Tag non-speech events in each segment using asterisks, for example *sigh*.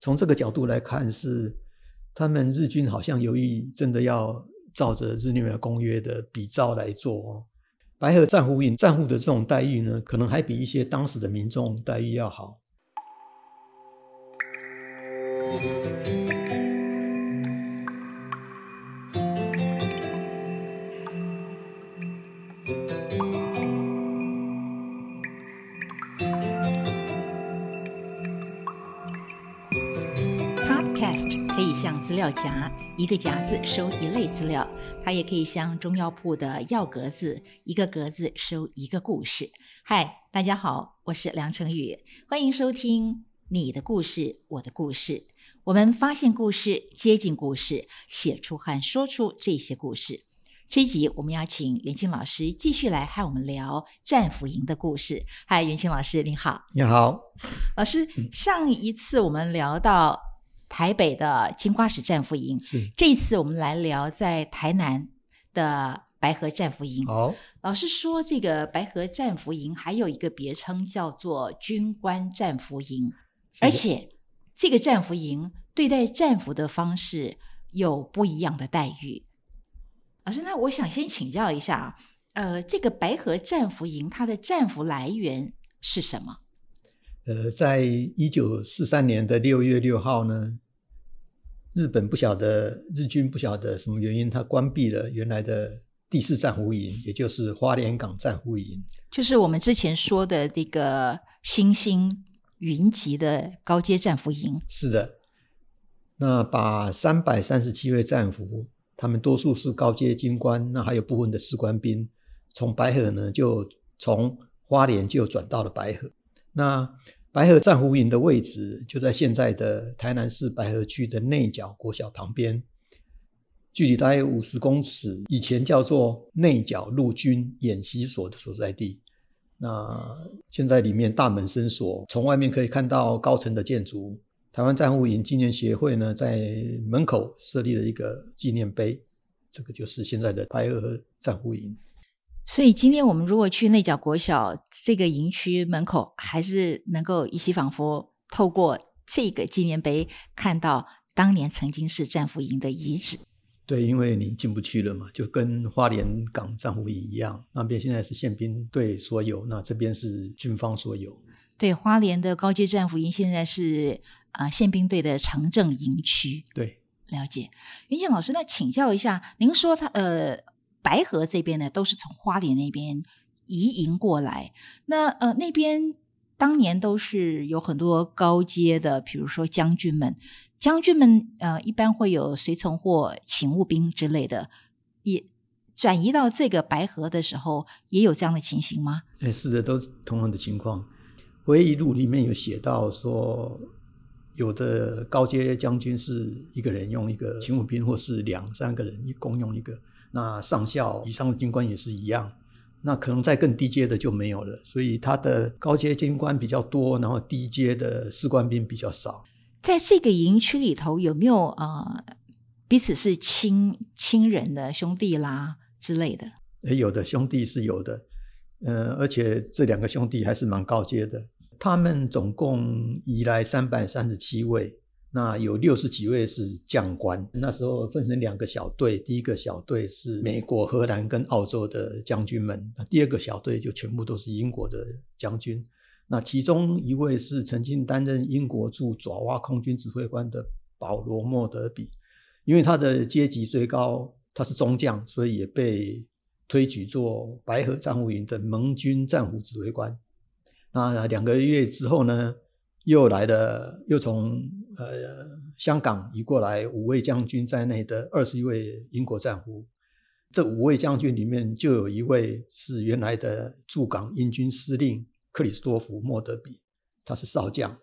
从这个角度来看，是他们日军好像有意真的要照着日内瓦公约的比照来做哦。白河战俘营战俘的这种待遇呢，可能还比一些当时的民众待遇要好。资料夹，一个夹子收一类资料，它也可以像中药铺的药格子，一个格子收一个故事。嗨，大家好，我是梁成宇，欢迎收听你的故事，我的故事。我们发现故事，接近故事，写出和说出这些故事。这一集我们要请袁清老师继续来和我们聊战俘营的故事。嗨，袁清老师，您好。你好，老师。上一次我们聊到。台北的金瓜石战俘营，是这一次我们来聊在台南的白河战俘营。哦，老师说这个白河战俘营还有一个别称叫做军官战俘营，而且这个战俘营对待战俘的方式有不一样的待遇。老师，那我想先请教一下，呃，这个白河战俘营它的战俘来源是什么？呃，在一九四三年的六月六号呢，日本不晓得日军不晓得什么原因，他关闭了原来的第四战俘营，也就是花莲港战俘营，就是我们之前说的这个新兴云集的高阶战俘营。是的，那把三百三十七位战俘，他们多数是高阶军官，那还有部分的士官兵，从白河呢就从花莲就转到了白河，那。白河战俘营的位置就在现在的台南市白河区的内角国小旁边，距离大约五十公尺。以前叫做内角陆军演习所的所在地。那现在里面大门深锁，从外面可以看到高层的建筑。台湾战俘营纪念协会呢，在门口设立了一个纪念碑，这个就是现在的白河战俘营。所以今天我们如果去内角国小这个营区门口，还是能够依稀仿佛透过这个纪念碑看到当年曾经是战俘营的遗址。对，因为你进不去了嘛，就跟花莲港战俘营一样，那边现在是宪兵队所有，那这边是军方所有。对，花莲的高阶战俘营现在是啊宪兵队的城镇营区。对，了解。云健老师，那请教一下，您说他呃。白河这边呢，都是从花莲那边移营过来。那呃，那边当年都是有很多高阶的，比如说将军们，将军们呃，一般会有随从或勤务兵之类的。也转移到这个白河的时候，也有这样的情形吗？哎，是的，都同样的情况。回忆录里面有写到说，有的高阶将军是一个人用一个勤务兵，或是两三个人一共用一个。那上校以上的军官也是一样，那可能在更低阶的就没有了，所以他的高阶军官比较多，然后低阶的士官兵比较少。在这个营区里头，有没有呃彼此是亲亲人的兄弟啦之类的？诶，有的兄弟是有的，呃，而且这两个兄弟还是蛮高阶的。他们总共移来三百三十七位。那有六十几位是将官，那时候分成两个小队，第一个小队是美国、荷兰跟澳洲的将军们，那第二个小队就全部都是英国的将军。那其中一位是曾经担任英国驻爪哇空军指挥官的保罗·莫德比，因为他的阶级最高，他是中将，所以也被推举做白河战俘营的盟军战俘指挥官。那两个月之后呢？又来了，又从呃香港移过来五位将军在内的二十一位英国战俘。这五位将军里面，就有一位是原来的驻港英军司令克里斯多夫·莫德比，他是少将。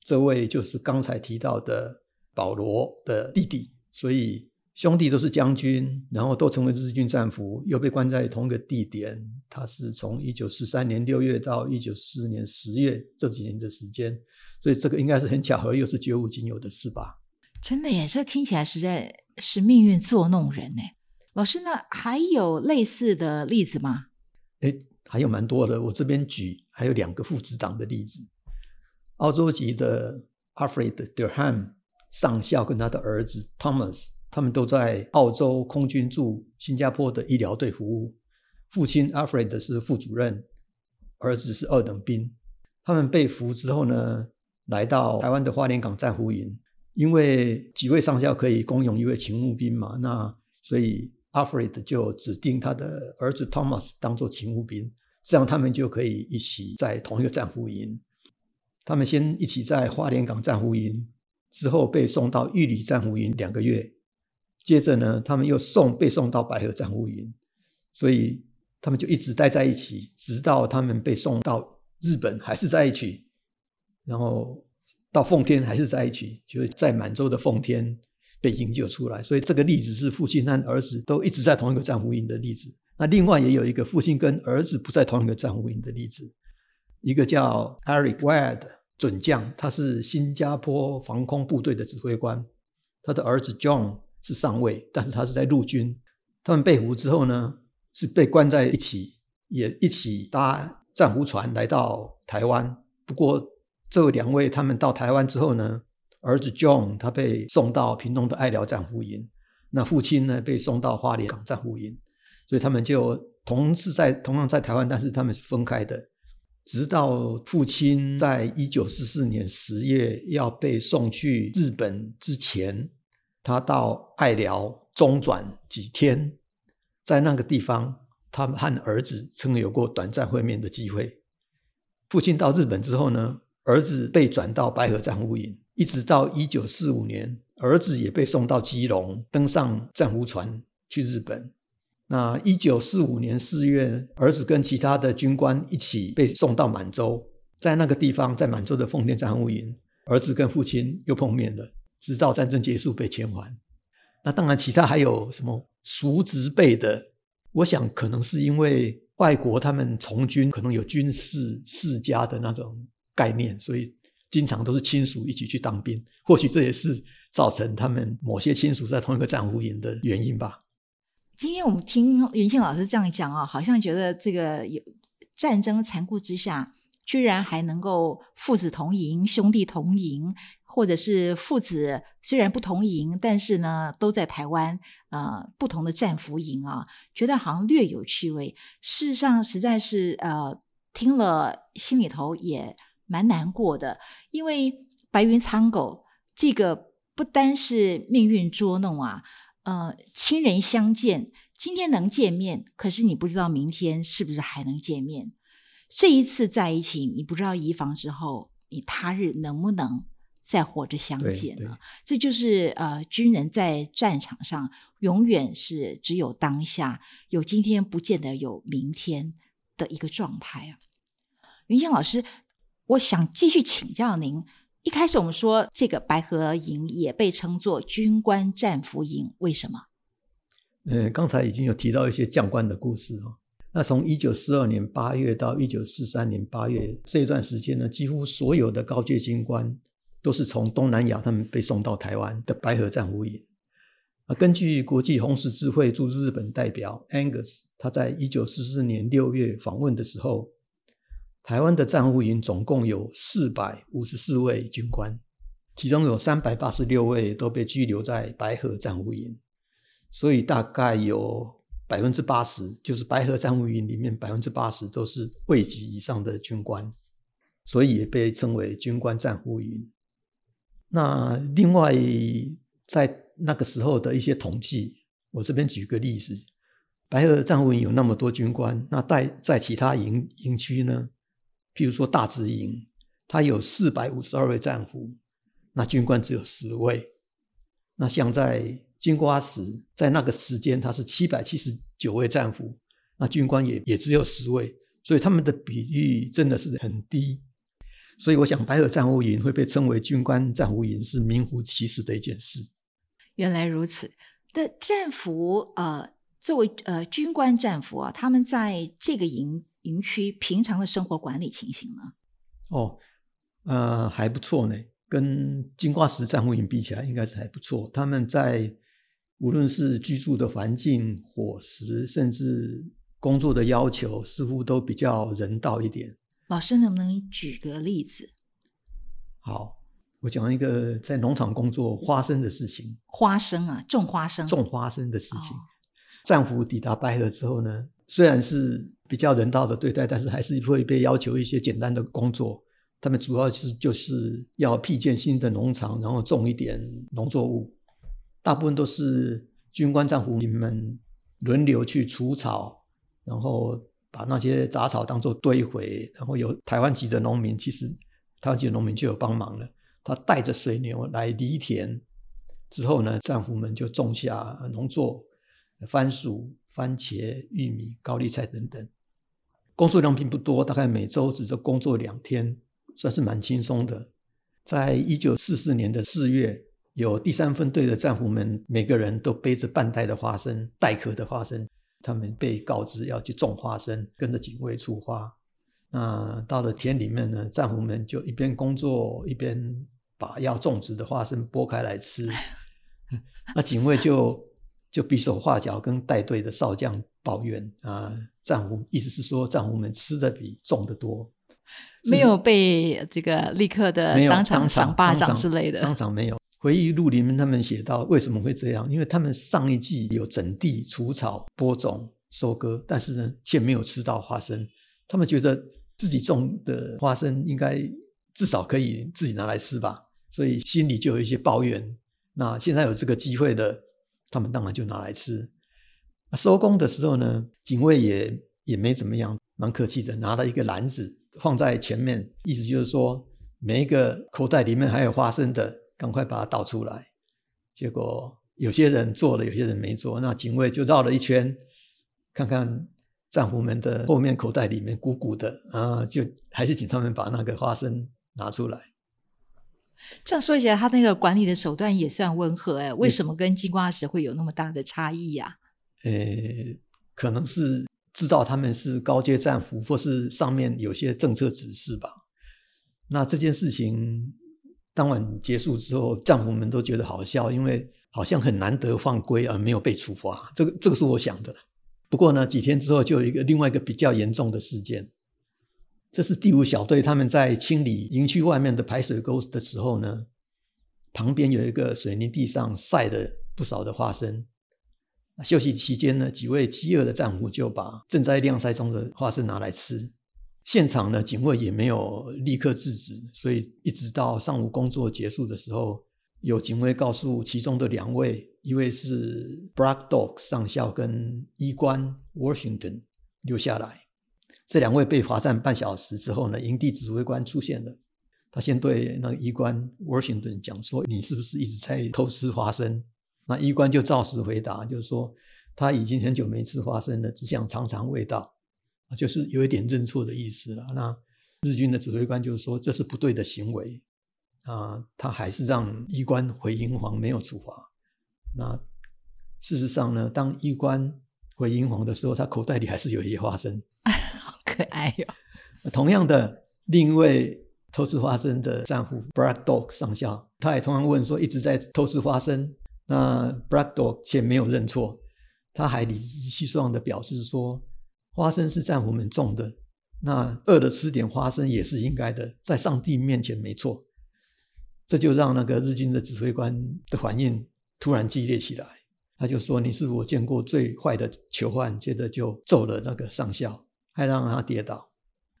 这位就是刚才提到的保罗的弟弟，所以。兄弟都是将军，然后都成为日军战俘，又被关在同一个地点。他是从一九四三年六月到一九四四年十月这几年的时间，所以这个应该是很巧合，又是绝无仅有的事吧？真的耶，这听起来实在是命运作弄人呢。老师，那还有类似的例子吗？哎，还有蛮多的。我这边举还有两个父子党的例子。澳洲籍的 Alfred Durham 上校跟他的儿子 Thomas，他们都在澳洲空军驻新加坡的医疗队服务。父亲 Alfred 是副主任，儿子是二等兵。他们被俘之后呢，来到台湾的花莲港战俘营，因为几位上校可以共用一位勤务兵嘛，那所以 Alfred 就指定他的儿子 Thomas 当做勤务兵，这样他们就可以一起在同一个战俘营。他们先一起在花莲港战俘营，之后被送到玉里战俘营两个月，接着呢，他们又送被送到白河战俘营，所以他们就一直待在一起，直到他们被送到日本还是在一起，然后到奉天还是在一起，就在满洲的奉天被营救出来。所以这个例子是父亲和儿子都一直在同一个战俘营的例子。那另外也有一个父亲跟儿子不在同一个战俘营的例子。一个叫 Eric Wade 准将，他是新加坡防空部队的指挥官。他的儿子 John 是上尉，但是他是在陆军。他们被俘之后呢，是被关在一起，也一起搭战俘船来到台湾。不过这两位他们到台湾之后呢，儿子 John 他被送到屏东的爱寮战俘营，那父亲呢被送到花莲港战俘营，所以他们就同是在同样在台湾，但是他们是分开的。直到父亲在一九四四年十月要被送去日本之前，他到爱寮中转几天，在那个地方，他们和儿子曾有过短暂会面的机会。父亲到日本之后呢，儿子被转到白河战俘营，一直到一九四五年，儿子也被送到基隆，登上战俘船去日本。那一九四五年四月，儿子跟其他的军官一起被送到满洲，在那个地方，在满洲的奉天战俘营，儿子跟父亲又碰面了，直到战争结束被遣还。那当然，其他还有什么叔侄辈的，我想可能是因为外国他们从军可能有军事世家的那种概念，所以经常都是亲属一起去当兵，或许这也是造成他们某些亲属在同一个战俘营的原因吧。今天我们听云庆老师这样讲啊，好像觉得这个有战争残酷之下，居然还能够父子同营、兄弟同营，或者是父子虽然不同营，但是呢都在台湾呃不同的战俘营啊，觉得好像略有趣味。事实上，实在是呃听了心里头也蛮难过的，因为白云苍狗这个不单是命运捉弄啊。呃，亲人相见，今天能见面，可是你不知道明天是不是还能见面。这一次在一起，你不知道移防之后，你他日能不能再活着相见呢？这就是呃，军人在战场上永远是只有当下，有今天不见得有明天的一个状态啊。云香老师，我想继续请教您。一开始我们说这个白河营也被称作军官战俘营，为什么？呃，刚才已经有提到一些将官的故事哦。那从一九四二年八月到一九四三年八月这段时间呢，几乎所有的高阶军官都是从东南亚他们被送到台湾的白河战俘营。啊，根据国际红十字会驻日本代表 Angus，他在一九四四年六月访问的时候。台湾的战俘营总共有四百五十四位军官，其中有三百八十六位都被拘留在白河战俘营，所以大概有百分之八十，就是白河战俘营里面百分之八十都是位级以上的军官，所以也被称为军官战俘营。那另外在那个时候的一些统计，我这边举个例子，白河战俘营有那么多军官，那在在其他营营区呢？譬如说大直营，它有四百五十二位战俘，那军官只有十位。那像在金瓜石，在那个时间，它是七百七十九位战俘，那军官也也只有十位，所以他们的比例真的是很低。所以我想，白河战俘营会被称为军官战俘营，是名副其实的一件事。原来如此。的战俘呃，作为呃军官战俘啊，他们在这个营。营区平常的生活管理情形呢？哦，呃，还不错呢。跟金瓜石战俘营比起来，应该是还不错。他们在无论是居住的环境、伙食，甚至工作的要求，似乎都比较人道一点。老师能不能举个例子？好，我讲一个在农场工作花生的事情。花生啊，种花生，种花生的事情。哦战俘抵达白河之后呢，虽然是比较人道的对待，但是还是会被要求一些简单的工作。他们主要是就是要辟建新的农场，然后种一点农作物。大部分都是军官战俘你们轮流去除草，然后把那些杂草当做堆肥，然后有台湾籍的农民，其实台湾籍的农民就有帮忙了。他带着水牛来犁田，之后呢，战俘们就种下农作，番薯、番茄、玉米、高丽菜等等。工作量并不多，大概每周只是工作两天，算是蛮轻松的。在一九四四年的四月，有第三分队的战俘们，每个人都背着半袋的花生，带壳的花生。他们被告知要去种花生，跟着警卫出发。那到了田里面呢，战俘们就一边工作一边把要种植的花生剥开来吃。*laughs* 那警卫就就比手画脚，跟带队的少将抱怨啊，战俘意思是说战俘们吃的比种的多，没有被这个立刻的当场赏巴掌之类的。当场没有。回忆录里面他们写到，为什么会这样？因为他们上一季有整地除草、播种、收割，但是呢，却没有吃到花生。他们觉得自己种的花生应该至少可以自己拿来吃吧，所以心里就有一些抱怨。那现在有这个机会了，他们当然就拿来吃。那收工的时候呢，警卫也也没怎么样，蛮客气的，拿了一个篮子放在前面，意思就是说每一个口袋里面还有花生的，赶快把它倒出来。结果有些人做了，有些人没做，那警卫就绕了一圈，看看战俘们的后面口袋里面鼓鼓的啊，就还是请他们把那个花生拿出来。这样说起来，他那个管理的手段也算温和哎，为什么跟金瓜石会有那么大的差异呀、呃，可能是知道他们是高阶战俘，或是上面有些政策指示吧。那这件事情当晚结束之后，战俘们都觉得好笑，因为好像很难得犯规而没有被处罚。这个这个是我想的。不过呢，几天之后就有一个另外一个比较严重的事件，这是第五小队他们在清理营区外面的排水沟的时候呢，旁边有一个水泥地上晒了不少的花生。休息期间呢，几位饥饿的战俘就把正在晾晒中的花生拿来吃。现场呢，警卫也没有立刻制止，所以一直到上午工作结束的时候，有警卫告诉其中的两位，一位是 Black Dog 上校跟医官 Washington 留下来。这两位被罚站半小时之后呢，营地指挥官出现了。他先对那个医官 Washington 讲说：“你是不是一直在偷吃花生？”那医官就照实回答，就是说他已经很久没吃花生了，只想尝尝味道，就是有一点认错的意思了。那日军的指挥官就是说这是不对的行为啊，他还是让医官回营房，没有处罚。那事实上呢，当医官回营房的时候，他口袋里还是有一些花生。*laughs* 好可爱哟、同样的，另一位偷吃花生的战俘 Black Dog 上校，他也同样问说一直在偷吃花生。那 Black Dog 却没有认错，他还理直气壮的表示说，花生是战俘们种的，那饿了吃点花生也是应该的，在上帝面前没错。这就让那个日军的指挥官的反应突然激烈起来，他就说：“你是我见过最坏的囚犯。”接着就揍了那个上校，还让他跌倒，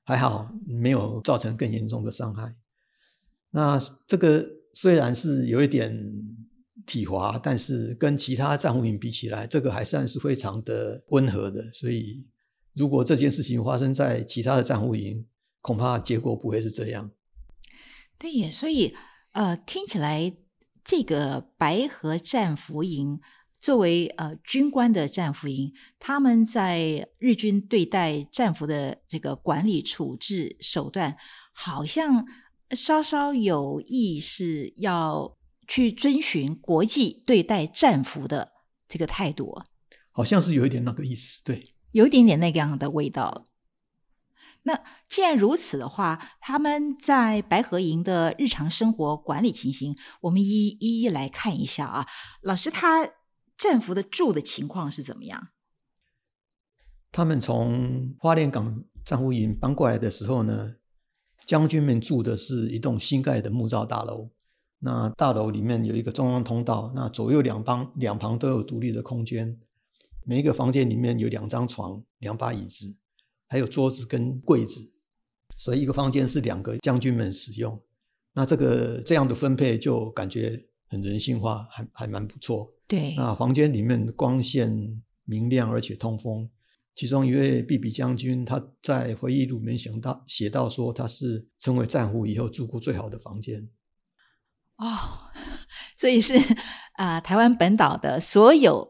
还好没有造成更严重的伤害。那这个虽然是有一点体罚，但是跟其他战俘营比起来，这个还算是非常的温和的。所以，如果这件事情发生在其他的战俘营，恐怕结果不会是这样。对耶，所以呃，听起来这个白河战俘营作为呃军官的战俘营，他们在日军对待战俘的这个管理处置手段，好像稍稍有意是要去遵循国际对待战俘的这个态度哦，好像是有一点那个意思，对。有一点点那个样的味道。那既然如此的话，他们在白河营的日常生活管理情形，我们一一一来看一下啊。老师，他战俘的住的情况是怎么样？他们从花莲港战俘营搬过来的时候呢，将军们住的是一栋新盖的木造大楼，那大楼里面有一个中央通道，那左右两旁两旁都有独立的空间。每一个房间里面有两张床、两把椅子，还有桌子跟柜子，所以一个房间是两个将军们使用。那这个这样的分配就感觉很人性化，还还蛮不错。对，那房间里面光线明亮，而且通风。其中一位毕比将军，他在回忆录里面写到写到说，他是成为战俘以后住过最好的房间。哦，*laughs* 所以是啊，台湾本岛的所有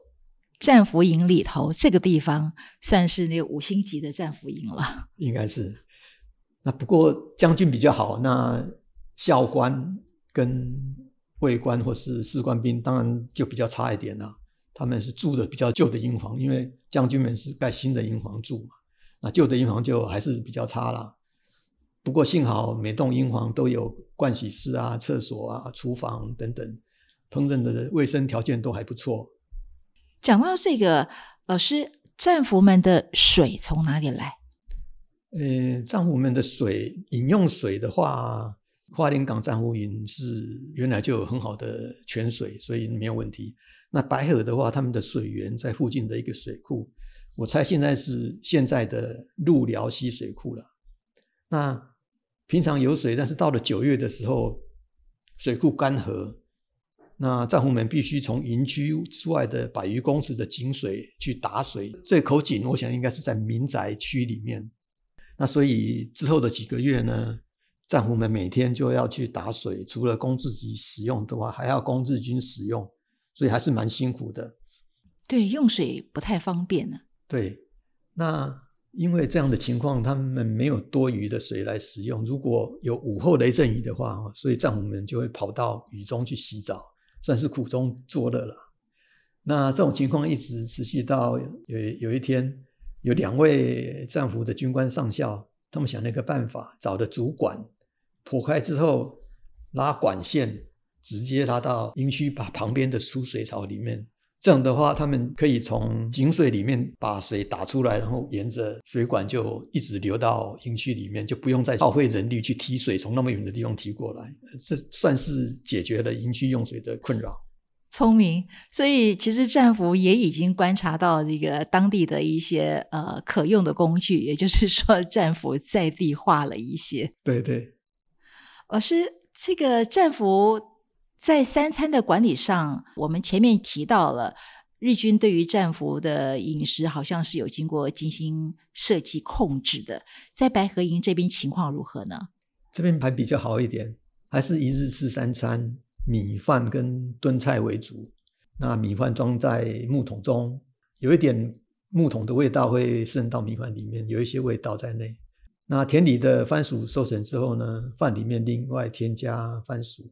战俘营里头，这个地方算是那个五星级的战俘营了。应该是。那不过将军比较好，那校官跟卫官或是士官兵，当然就比较差一点了。他们是住的比较旧的营房，因为将军们是盖新的营房住嘛，那旧的营房就还是比较差啦。不过幸好每栋英皇都有盥洗室啊、厕所啊、厨房等等，烹饪的卫生条件都还不错。讲到这个，老师，战俘们的水从哪里来？呃，战俘们的水，饮用水的话，花莲港战俘营是原来就有很好的泉水，所以没有问题。那白河的话，他们的水源在附近的一个水库，我猜现在是现在的鹿寮溪水库了。那平常有水，但是到了九月的时候，水库干涸，那战俘们必须从营区之外的百余公尺的井水去打水。这口井，我想应该是在民宅区里面。那所以之后的几个月呢，战俘们每天就要去打水，除了供自己使用的话，还要供日军使用。所以还是蛮辛苦的，对，用水不太方便呢。对，那因为这样的情况，他们没有多余的水来使用。如果有午后雷阵雨的话，所以战俘们就会跑到雨中去洗澡，算是苦中作乐了。那这种情况一直持续到有有一天，有两位战俘的军官上校，他们想了一个办法，找的主管破开之后拉管线。直接拉到营区，把旁边的输水槽里面。这样的话，他们可以从井水里面把水打出来，然后沿着水管就一直流到营区里面，就不用再耗费人力去提水，从那么远的地方提过来。这算是解决了营区用水的困扰。聪明，所以其实战俘也已经观察到这个当地的一些呃可用的工具，也就是说，战俘在地化了一些。对对，老师，这个战俘。在三餐的管理上，我们前面提到了日军对于战俘的饮食好像是有经过精心设计控制的。在白河营这边情况如何呢？这边还比较好一点，还是一日吃三餐，米饭跟炖菜为主。那米饭装在木桶中，有一点木桶的味道会渗到米饭里面，有一些味道在内。那田里的番薯收成之后呢，饭里面另外添加番薯。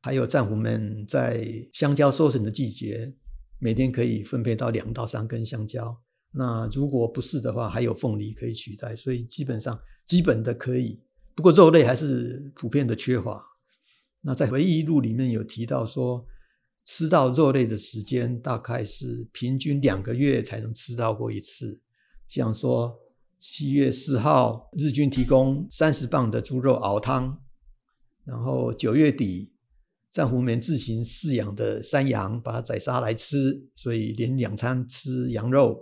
还有战俘们在香蕉收成的季节，每天可以分配到两到三根香蕉。那如果不是的话，还有凤梨可以取代。所以基本上基本的可以，不过肉类还是普遍的缺乏。那在回忆录里面有提到说，吃到肉类的时间大概是平均两个月才能吃到过一次。像说七月四号，日军提供三十磅的猪肉熬汤，然后九月底。战俘们自行饲养的山羊，把它宰杀来吃，所以连两餐吃羊肉。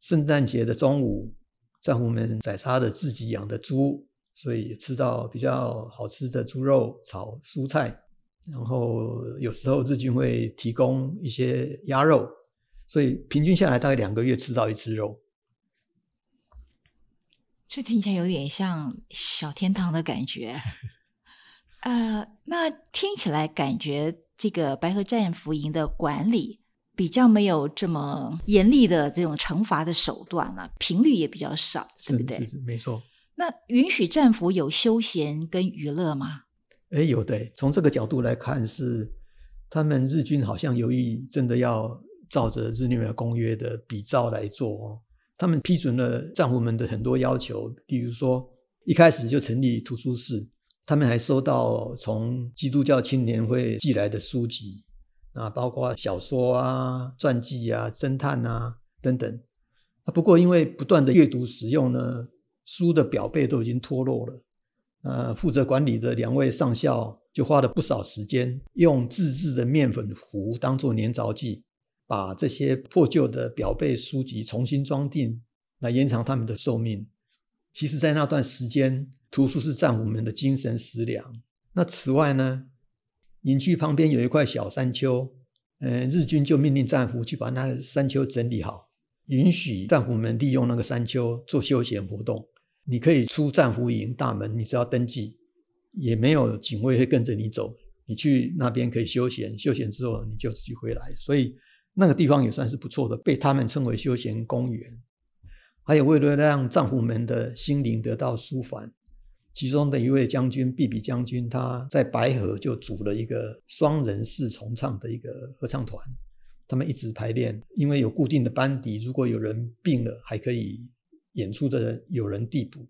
圣诞节的中午，战俘们宰杀的自己养的猪，所以吃到比较好吃的猪肉炒蔬菜。然后有时候日军会提供一些鸭肉，所以平均下来大概两个月吃到一次肉。这听起来有点像小天堂的感觉。呃，那听起来感觉这个白河战俘营的管理比较没有这么严厉的这种惩罚的手段了，频率也比较少，对不对？是是没错。那允许战俘有休闲跟娱乐吗？哎，有的。从这个角度来看，是他们日军好像有意真的要照着日内瓦公约的比照来做哦。他们批准了战俘们的很多要求，比如说一开始就成立图书室。他们还收到从基督教青年会寄来的书籍，啊，包括小说啊、传记啊、侦探啊等等。不过因为不断的阅读使用呢，书的表背都已经脱落了。呃，负责管理的两位上校就花了不少时间，用自制的面粉糊当做粘着剂，把这些破旧的表背书籍重新装订，来延长他们的寿命。其实，在那段时间，图书是战俘们的精神食粮。那此外呢，营区旁边有一块小山丘，嗯，日军就命令战俘去把那山丘整理好，允许战俘们利用那个山丘做休闲活动。你可以出战俘营大门，你只要登记，也没有警卫会跟着你走。你去那边可以休闲，休闲之后你就自己回来。所以那个地方也算是不错的，被他们称为休闲公园。还有为了让战俘们的心灵得到舒缓，其中的一位将军毕比将军，他在白河就组了一个双人四重唱的一个合唱团，他们一直排练，因为有固定的班底，如果有人病了，还可以演出的有人递补。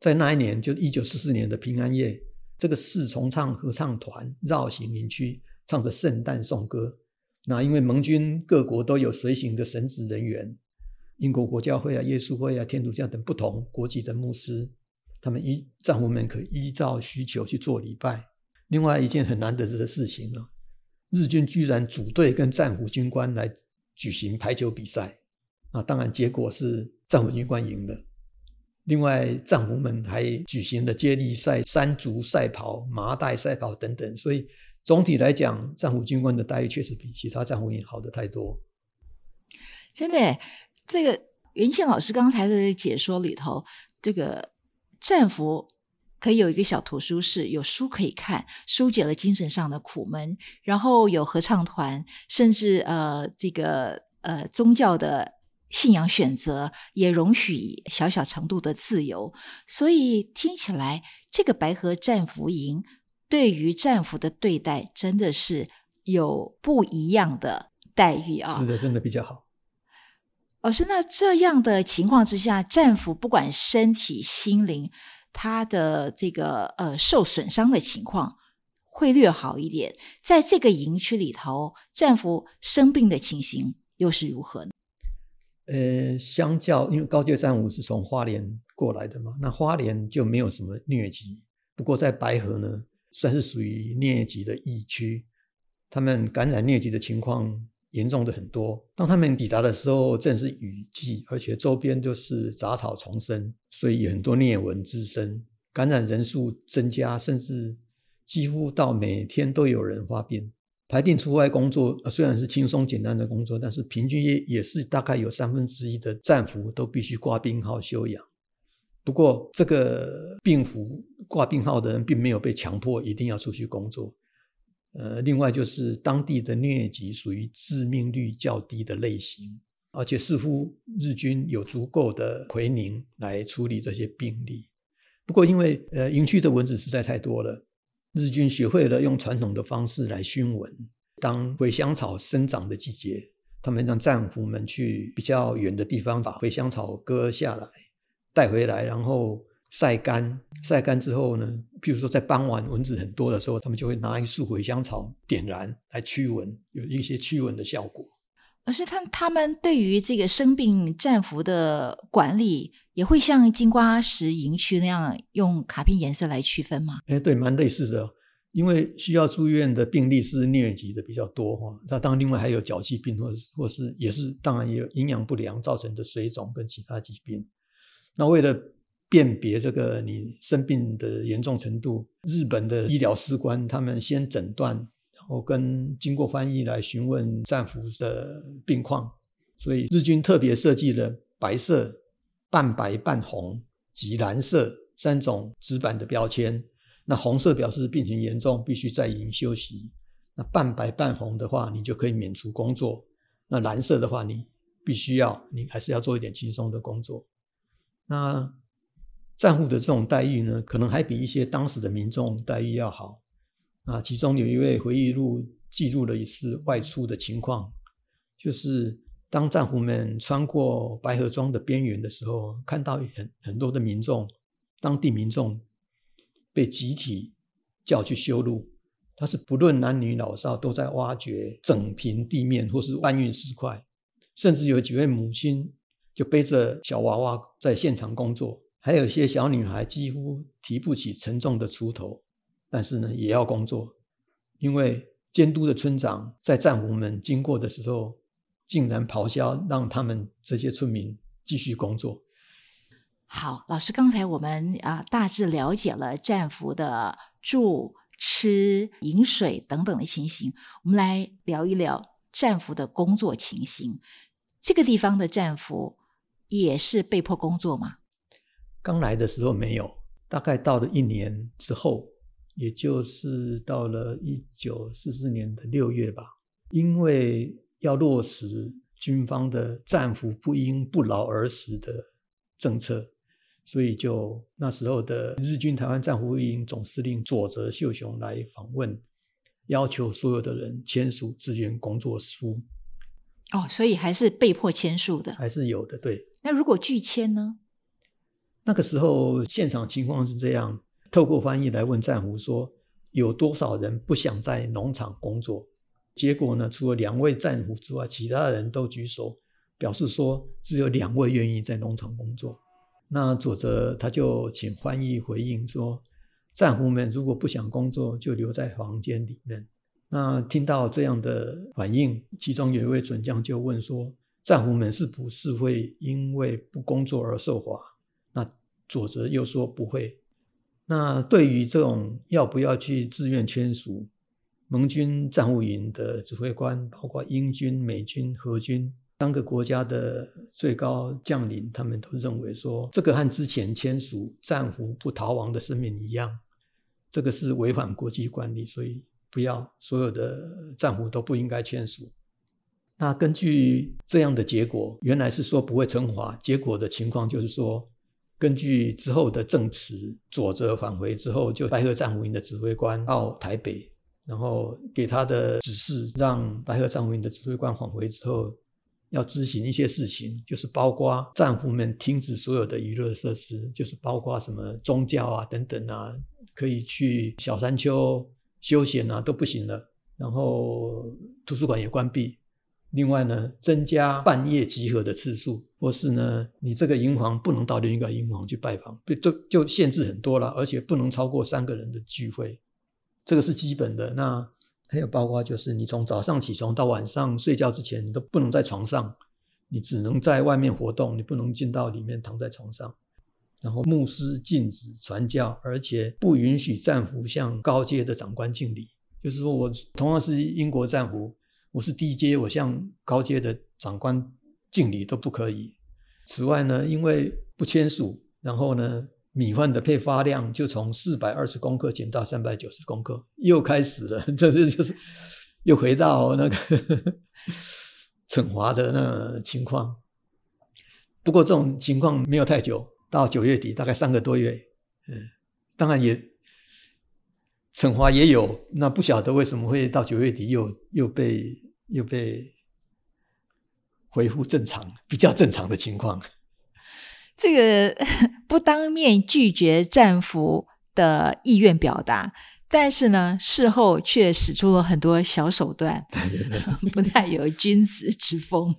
在那一年，就一九四四年的平安夜，这个四重唱合唱团绕行营区，唱着圣诞颂歌。那因为盟军各国都有随行的神职人员。英国国教会啊、耶稣会啊、天主教等不同国籍的牧师，他们依战俘们可依照需求去做礼拜。另外一件很难得的事情呢，日军居然组队跟战俘军官来举行排球比赛啊！当然结果是战俘军官赢了。另外战俘们还举行了接力赛、山竹赛跑、麻袋赛跑等等。所以总体来讲，战俘军官的待遇确实比其他战俘营好的太多。真的。这个云庆老师刚才的解说里头，这个战俘可以有一个小图书室，有书可以看，疏解了精神上的苦闷。然后有合唱团，甚至呃，这个呃宗教的信仰选择也容许小小程度的自由。所以听起来，这个白河战俘营对于战俘的对待真的是有不一样的待遇啊！是的，真的比较好。老师，那这样的情况之下，战俘不管身体、心灵，他的这个呃受损伤的情况会略好一点。在这个营区里头，战俘生病的情形又是如何呢？呃，相较因为高阶战俘是从花莲过来的嘛，那花莲就没有什么疟疾。不过在白河呢，算是属于疟疾的疫区，他们感染疟疾的情况。严重的很多。当他们抵达的时候，正是雨季，而且周边都是杂草丛生，所以有很多疟蚊滋生，感染人数增加，甚至几乎到每天都有人发病。排定出外工作虽然是轻松简单的工作，但是平均也也是大概有三分之一的战俘都必须挂病号休养。不过，这个病服挂病号的人并没有被强迫一定要出去工作。呃，另外就是当地的疟疾属于致命率较低的类型，而且似乎日军有足够的奎宁来处理这些病例。不过，因为呃营区的蚊子实在太多了，日军学会了用传统的方式来熏蚊。当茴香草生长的季节，他们让战俘们去比较远的地方把茴香草割下来带回来，然后。晒干，晒干之后呢，譬如说在傍晚蚊子很多的时候，他们就会拿一束茴香草点燃来驱蚊，有一些驱蚊的效果。而是他他们对于这个生病战俘的管理，也会像金瓜石营区那样用卡片颜色来区分吗？哎，对，蛮类似的。因为需要住院的病例是疟疾的比较多哈，那当然另外还有脚气病，或是或是也是当然也有营养不良造成的水肿跟其他疾病。那为了辨别这个你生病的严重程度，日本的医疗士官他们先诊断，然后跟经过翻译来询问战俘的病况。所以日军特别设计了白色、半白半红及蓝色三种纸板的标签。那红色表示病情严重，必须在营休息；那半白半红的话，你就可以免除工作；那蓝色的话，你必须要你还是要做一点轻松的工作。那战俘的这种待遇呢，可能还比一些当时的民众待遇要好。啊，其中有一位回忆录记录了一次外出的情况，就是当战俘们穿过白河庄的边缘的时候，看到很很多的民众，当地民众被集体叫去修路，他是不论男女老少都在挖掘整平地面或是搬运石块，甚至有几位母亲就背着小娃娃在现场工作。还有一些小女孩几乎提不起沉重的锄头，但是呢也要工作，因为监督的村长在战俘们经过的时候，竟然咆哮，让他们这些村民继续工作。好，老师，刚才我们啊大致了解了战俘的住、吃、饮水等等的情形，我们来聊一聊战俘的工作情形。这个地方的战俘也是被迫工作吗？刚来的时候没有，大概到了一年之后，也就是到了一九四四年的六月吧，因为要落实军方的战俘不应不劳而死的政策。所以，就那时候的日军台湾战俘营总司令佐泽秀雄来访问，要求所有的人签署志愿工作书。哦，所以还是被迫签署的，还是有的。对。那如果拒签呢？那个时候现场情况是这样：透过翻译来问战俘说，有多少人不想在农场工作？结果呢，除了两位战俘之外，其他人都举手表示说，只有两位愿意在农场工作。那佐泽他就请翻译回应说：“战俘们如果不想工作，就留在房间里面。”那听到这样的反应，其中有一位准将就问说：“战俘们是不是会因为不工作而受罚？”那佐泽又说：“不会。”那对于这种要不要去自愿签署，盟军战俘营的指挥官，包括英军、美军、荷军。三个国家的最高将领，他们都认为说，这个和之前签署战俘不逃亡的声明一样，这个是违反国际惯例，所以不要所有的战俘都不应该签署。那根据这样的结果，原来是说不会惩罚，结果的情况就是说，根据之后的证词，佐泽返回之后，就白河战俘营的指挥官到台北，然后给他的指示，让白河战俘营的指挥官返回之后。要执行一些事情，就是包括战俘们停止所有的娱乐设施，就是包括什么宗教啊等等啊，可以去小山丘休闲啊都不行了。然后图书馆也关闭。另外呢，增加半夜集合的次数，或是呢，你这个营房不能到另一个营房去拜访，就就限制很多了，而且不能超过三个人的聚会，这个是基本的。那。还有包括，就是你从早上起床到晚上睡觉之前，你都不能在床上，你只能在外面活动，你不能进到里面躺在床上。然后牧师禁止传教，而且不允许战俘向高阶的长官敬礼。就是说我同样是英国战俘，我是低阶，我向高阶的长官敬礼都不可以。此外呢，因为不签署，然后呢。米饭的配发量就从四百二十公克减到三百九十公克，又开始了，*laughs* 这这就是又回到那个 *laughs* 惩罚的那情况。不过这种情况没有太久，到九月底大概三个多月，嗯，当然也惩罚也有，那不晓得为什么会到九月底又又被又被恢复正常，比较正常的情况。这个不当面拒绝战俘的意愿表达，但是呢，事后却使出了很多小手段，*laughs* *laughs* 不太有君子之风。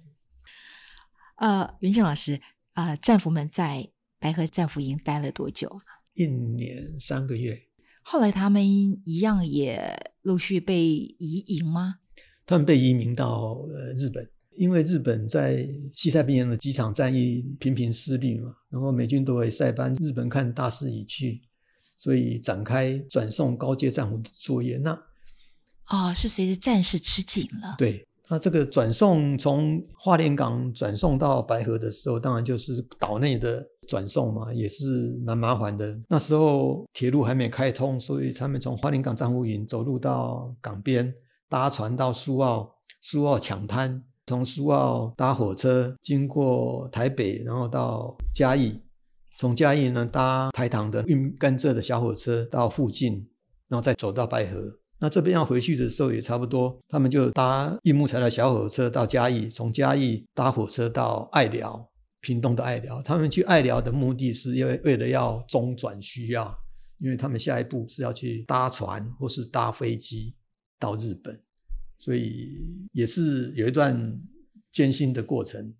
呃，云正老师，啊，战俘们在白河战俘营待了多久啊？一年三个月。后来他们一样也陆续被移营吗？他们被移民到呃日本。因为日本在西太平洋的几场战役频频失利嘛，然后美军都会塞班，日本看大势已去，所以展开转送高阶战俘的作业。那哦，是随着战事吃紧了。对，那这个转送从花莲港转送到白河的时候，当然就是岛内的转送嘛，也是蛮麻烦的。那时候铁路还没开通，所以他们从花莲港战俘营走路到港边，搭船到苏澳，苏澳抢滩。从苏澳搭火车经过台北，然后到嘉义，从嘉义呢搭台糖的运甘蔗的小火车到附近，然后再走到白河。那这边要回去的时候也差不多，他们就搭运木材的小火车到嘉义，从嘉义搭火车到爱寮，屏东的爱寮。他们去爱寮的目的是因为为了要中转需要，因为他们下一步是要去搭船或是搭飞机到日本。所以也是有一段艰辛的过程。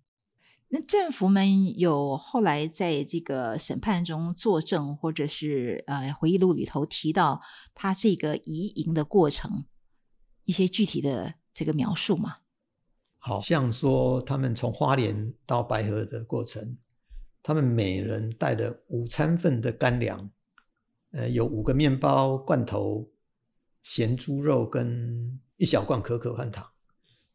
那政府们有后来在这个审判中作证，或者是呃回忆录里头提到他这个移营的过程，一些具体的这个描述吗？好像说他们从花莲到白河的过程，他们每人带了午餐份的干粮，呃，有五个面包、罐头、咸猪肉跟一小罐可可和糖，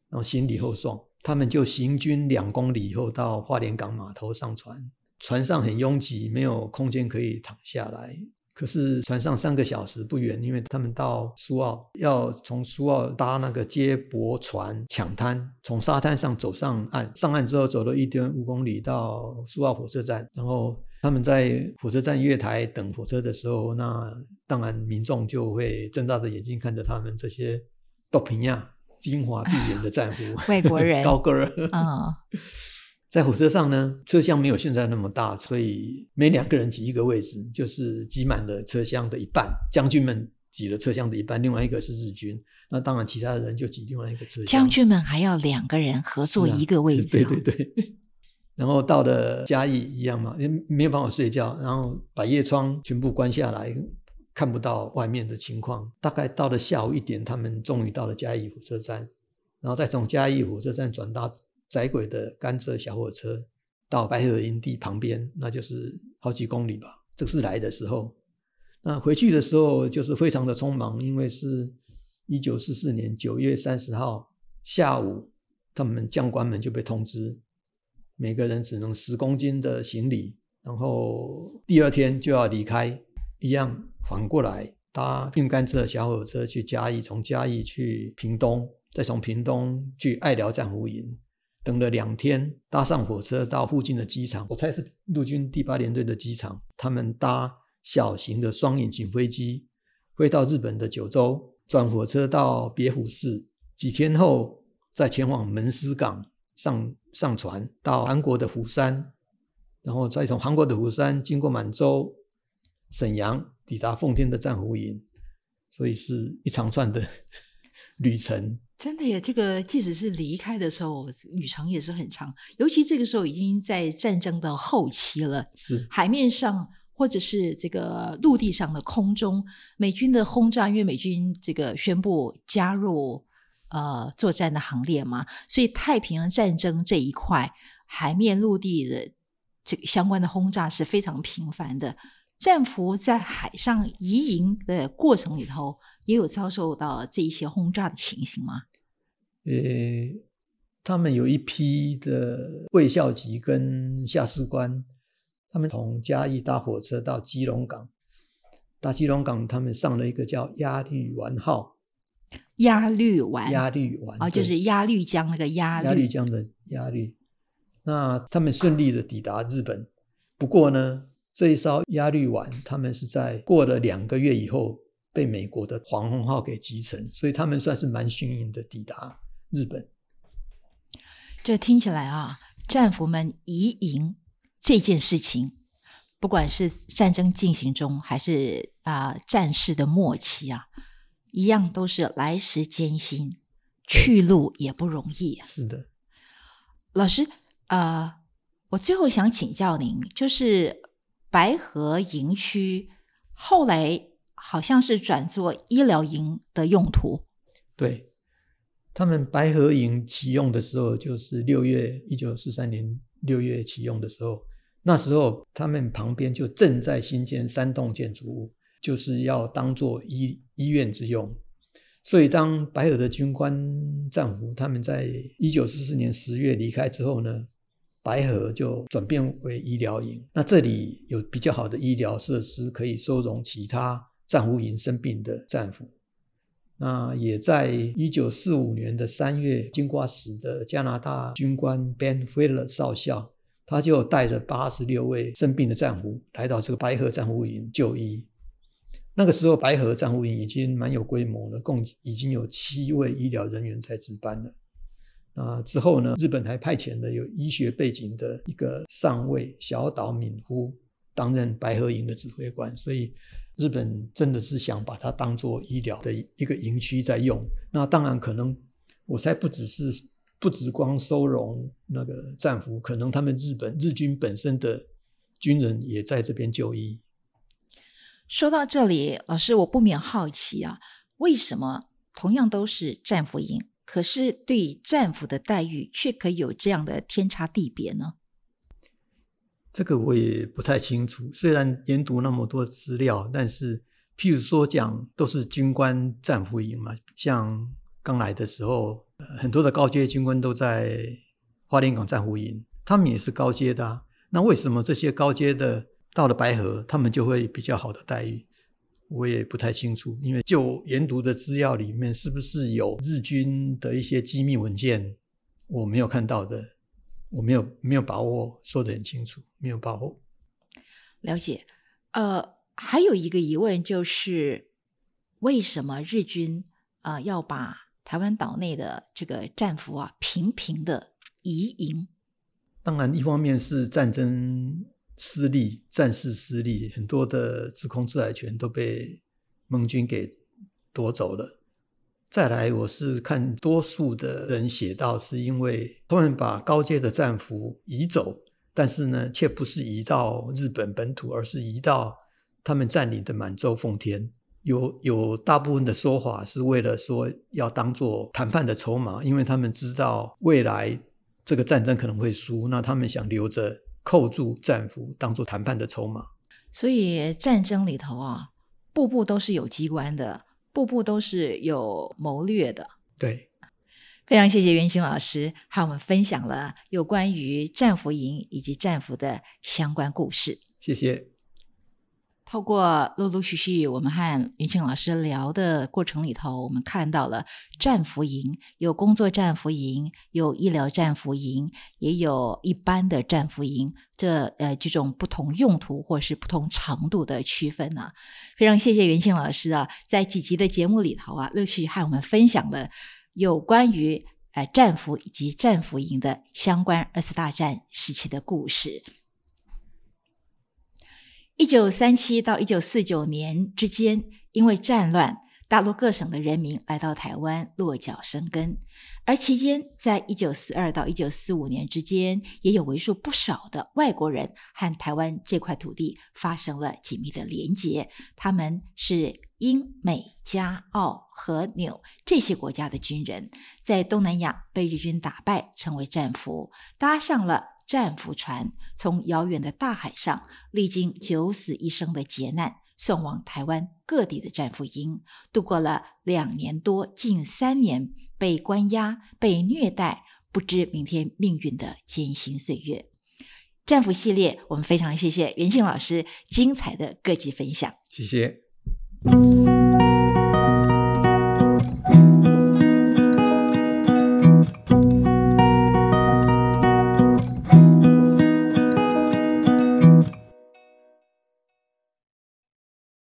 然后行李后送。他们就行军两公里以后，到花莲港码头上船。船上很拥挤，没有空间可以躺下来。可是船上三个小时不远，因为他们到苏澳，要从苏澳搭那个接驳船抢滩，从沙滩上走上岸。上岸之后，走了一点五公里到苏澳火车站。然后他们在火车站月台等火车的时候，那当然民众就会睁大着眼睛看着他们这些多平亚。金华碧眼的战俘，外国人，高个儿。嗯，*laughs* 在火车上呢，车厢没有现在那么大，所以每两个人挤一个位置，就是挤满了车厢的一半。将军们挤了车厢的一半，另外一个是日军。那当然，其他的人就挤另外一个车厢。将军们还要两个人合作一个位置。*laughs* 对对对。然后到了嘉义一样嘛，没有办法睡觉，然后把夜窗全部关下来。看不到外面的情况，大概到了下午一点，他们终于到了嘉义火车站，然后再从嘉义火车站转搭窄轨的甘蔗小火车到白河营地旁边，那就是好几公里吧。这是来的时候，那回去的时候就是非常的匆忙，因为是一九四四年九月三十号下午，他们将官们就被通知，每个人只能十公斤的行李，然后第二天就要离开。一样反过来搭运甘蔗小火车去嘉义，从嘉义去屏东，再从屏东去爱寮站湖营，等了两天，搭上火车到附近的机场，我猜是陆军第八联队的机场。他们搭小型的双引擎飞机飞到日本的九州，转火车到别府市，几天后再前往门司港上上船到韩国的釜山，然后再从韩国的釜山经过满洲。沈阳抵达奉天的战俘营，所以是一长串的 *laughs* 旅程。真的耶，这个即使是离开的时候，旅程也是很长。尤其这个时候已经在战争的后期了，是海面上或者是这个陆地上的空中，美军的轰炸，因为美军这个宣布加入呃作战的行列嘛，所以太平洋战争这一块海面陆地的这个相关的轰炸是非常频繁的。战俘在海上移营的过程里头，也有遭受到这一些轰炸的情形吗？呃，他们有一批的卫校级跟下士官，他们从嘉义搭火车到基隆港，到基隆港，他们上了一个叫鸭绿丸号。鸭绿丸，鸭绿丸啊，就是鸭绿江那个鸭鸭绿江的鸭绿。那他们顺利的抵达日本，不过呢。这一艘鸭绿丸，他们是在过了两个月以后被美国的黄蜂号给击沉，所以他们算是蛮幸运的抵达日本。这听起来啊，战俘们移营这件事情，不管是战争进行中，还是啊战事的末期啊，一样都是来时艰辛，去路也不容易。是的，老师啊，我最后想请教您，就是。白河营区后来好像是转做医疗营的用途。对，他们白河营启用的时候，就是六月一九四三年六月启用的时候，那时候他们旁边就正在新建三栋建筑物，就是要当做医医院之用。所以，当白河的军官战俘他们在一九四四年十月离开之后呢？白河就转变为医疗营，那这里有比较好的医疗设施，可以收容其他战俘营生病的战俘。那也在一九四五年的三月，金瓜石的加拿大军官 Ben Fuller 少校，他就带着八十六位生病的战俘来到这个白河战俘营就医。那个时候，白河战俘营已经蛮有规模了，共已经有七位医疗人员在值班了。啊，之后呢，日本还派遣了有医学背景的一个上尉小岛敏夫担任白河营的指挥官，所以日本真的是想把它当做医疗的一个营区在用。那当然可能，我猜不只是不只光收容那个战俘，可能他们日本日军本身的军人也在这边就医。说到这里，老师我不免好奇啊，为什么同样都是战俘营，可是对战俘的待遇却可以有这样的天差地别呢？这个我也不太清楚。虽然研读那么多资料，但是譬如说讲都是军官战俘营嘛，像刚来的时候。很多的高阶军官都在花莲港战俘营，他们也是高阶的。啊那为什么这些高阶的到了白河，他们就会比较好的待遇？我也不太清楚，因为就研读的资料里面，是不是有日军的一些机密文件，我没有看到的，我没有没有把握说得很清楚，没有把握。了解。呃，还有一个疑问就是，为什么日军啊要把？台湾岛内的这个战俘啊，频频的移营。当然，一方面是战争失利、战事失利，很多的制空制海权都被盟军给夺走了。再来，我是看多数的人写到，是因为他们把高阶的战俘移走，但是呢，却不是移到日本本土，而是移到他们占领的满洲奉天。有有大部分的说法是为了说要当做谈判的筹码，因为他们知道未来这个战争可能会输，那他们想留着扣住战俘当做谈判的筹码。所以战争里头啊，步步都是有机关的，步步都是有谋略的。对，非常谢谢袁雄老师和我们分享了有关于战俘营以及战俘的相关故事。谢谢。透过陆陆续续我们和云庆老师聊的过程里头，我们看到了战俘营有工作战俘营，有医疗战俘营，也有一般的战俘营，这呃这种不同用途或是不同长度的区分呢。非常谢谢云庆老师啊，在几集的节目里头啊，陆续和我们分享了有关于呃战俘以及战俘营的相关二次大战时期的故事。一九三七到一九四九年之间，因为战乱，大陆各省的人民来到台湾落脚生根。而期间，在一九四二到一九四五年之间，也有为数不少的外国人和台湾这块土地发生了紧密的连结。他们是英、美、加、澳和纽这些国家的军人，在东南亚被日军打败，成为战俘，搭上了。战俘船从遥远的大海上，历经九死一生的劫难，送往台湾各地的战俘营，度过了两年多、近三年被关押、被虐待、不知明天命运的艰辛岁月。战俘系列，我们非常谢谢袁庆老师精彩的各级分享。谢谢。